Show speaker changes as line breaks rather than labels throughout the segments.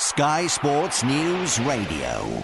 Sky Sports News Radio.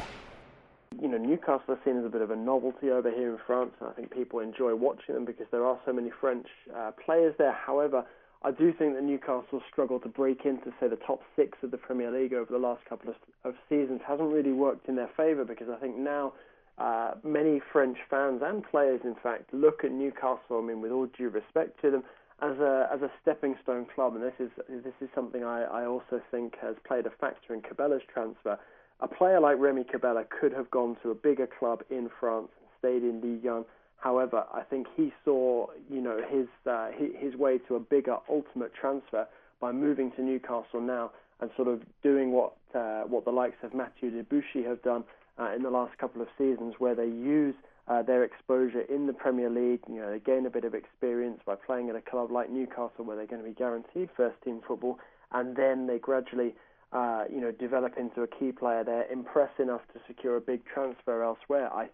You know, Newcastle are seen as a bit of a novelty over here in France, and I think people enjoy watching them because there are so many French uh, players there. However, I do think that Newcastle struggled to break into, say, the top six of the Premier League over the last couple of, of seasons. Hasn't really worked in their favour because I think now uh, many French fans and players, in fact, look at Newcastle. I mean, with all due respect to them, as a as a stepping stone club, and this is this is something I, I also think has played a factor in Cabella's transfer. A player like Remy Cabella could have gone to a bigger club in France and stayed in Ligue 1. However, I think he saw you know his uh, his way to a bigger ultimate transfer by moving to Newcastle now and sort of doing what uh, what the likes of Mathieu Debuchy have done uh, in the last couple of seasons, where they use uh, their exposure in the Premier League. You know, they gain a bit of experience by playing at a club like Newcastle, where they're going to be guaranteed first-team football, and then they gradually, uh, you know, develop into a key player there, impress enough to secure a big transfer elsewhere. I,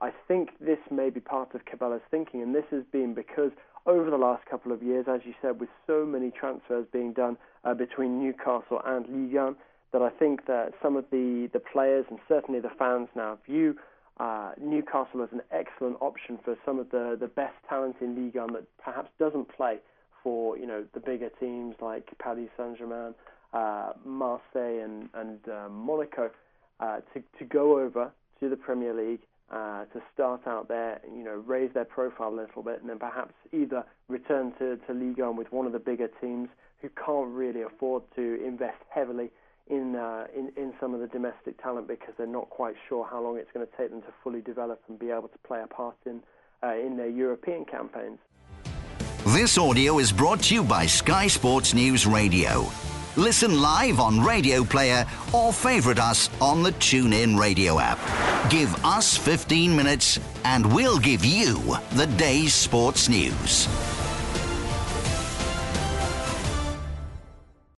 I think this may be part of Cabella's thinking, and this has been because over the last couple of years, as you said, with so many transfers being done uh, between Newcastle and Ligue 1, that I think that some of the, the players and certainly the fans now view uh, Newcastle as an excellent option for some of the, the best talent in Ligue 1 that perhaps doesn't play for you know the bigger teams like Paris Saint-Germain, uh, Marseille, and and uh, Monaco uh, to to go over to the Premier League uh, to start out there, you know, raise their profile a little bit, and then perhaps either return to to Ligue 1 with one of the bigger teams who can't really afford to invest heavily in, uh, in in some of the domestic talent because they're not quite sure how long it's going to take them to fully develop and be able to play a part in uh, in their European campaigns.
This audio is brought to you by Sky Sports News Radio. Listen live on Radio Player or favorite us on the TuneIn Radio app. Give us 15 minutes and we'll give you the day's sports news.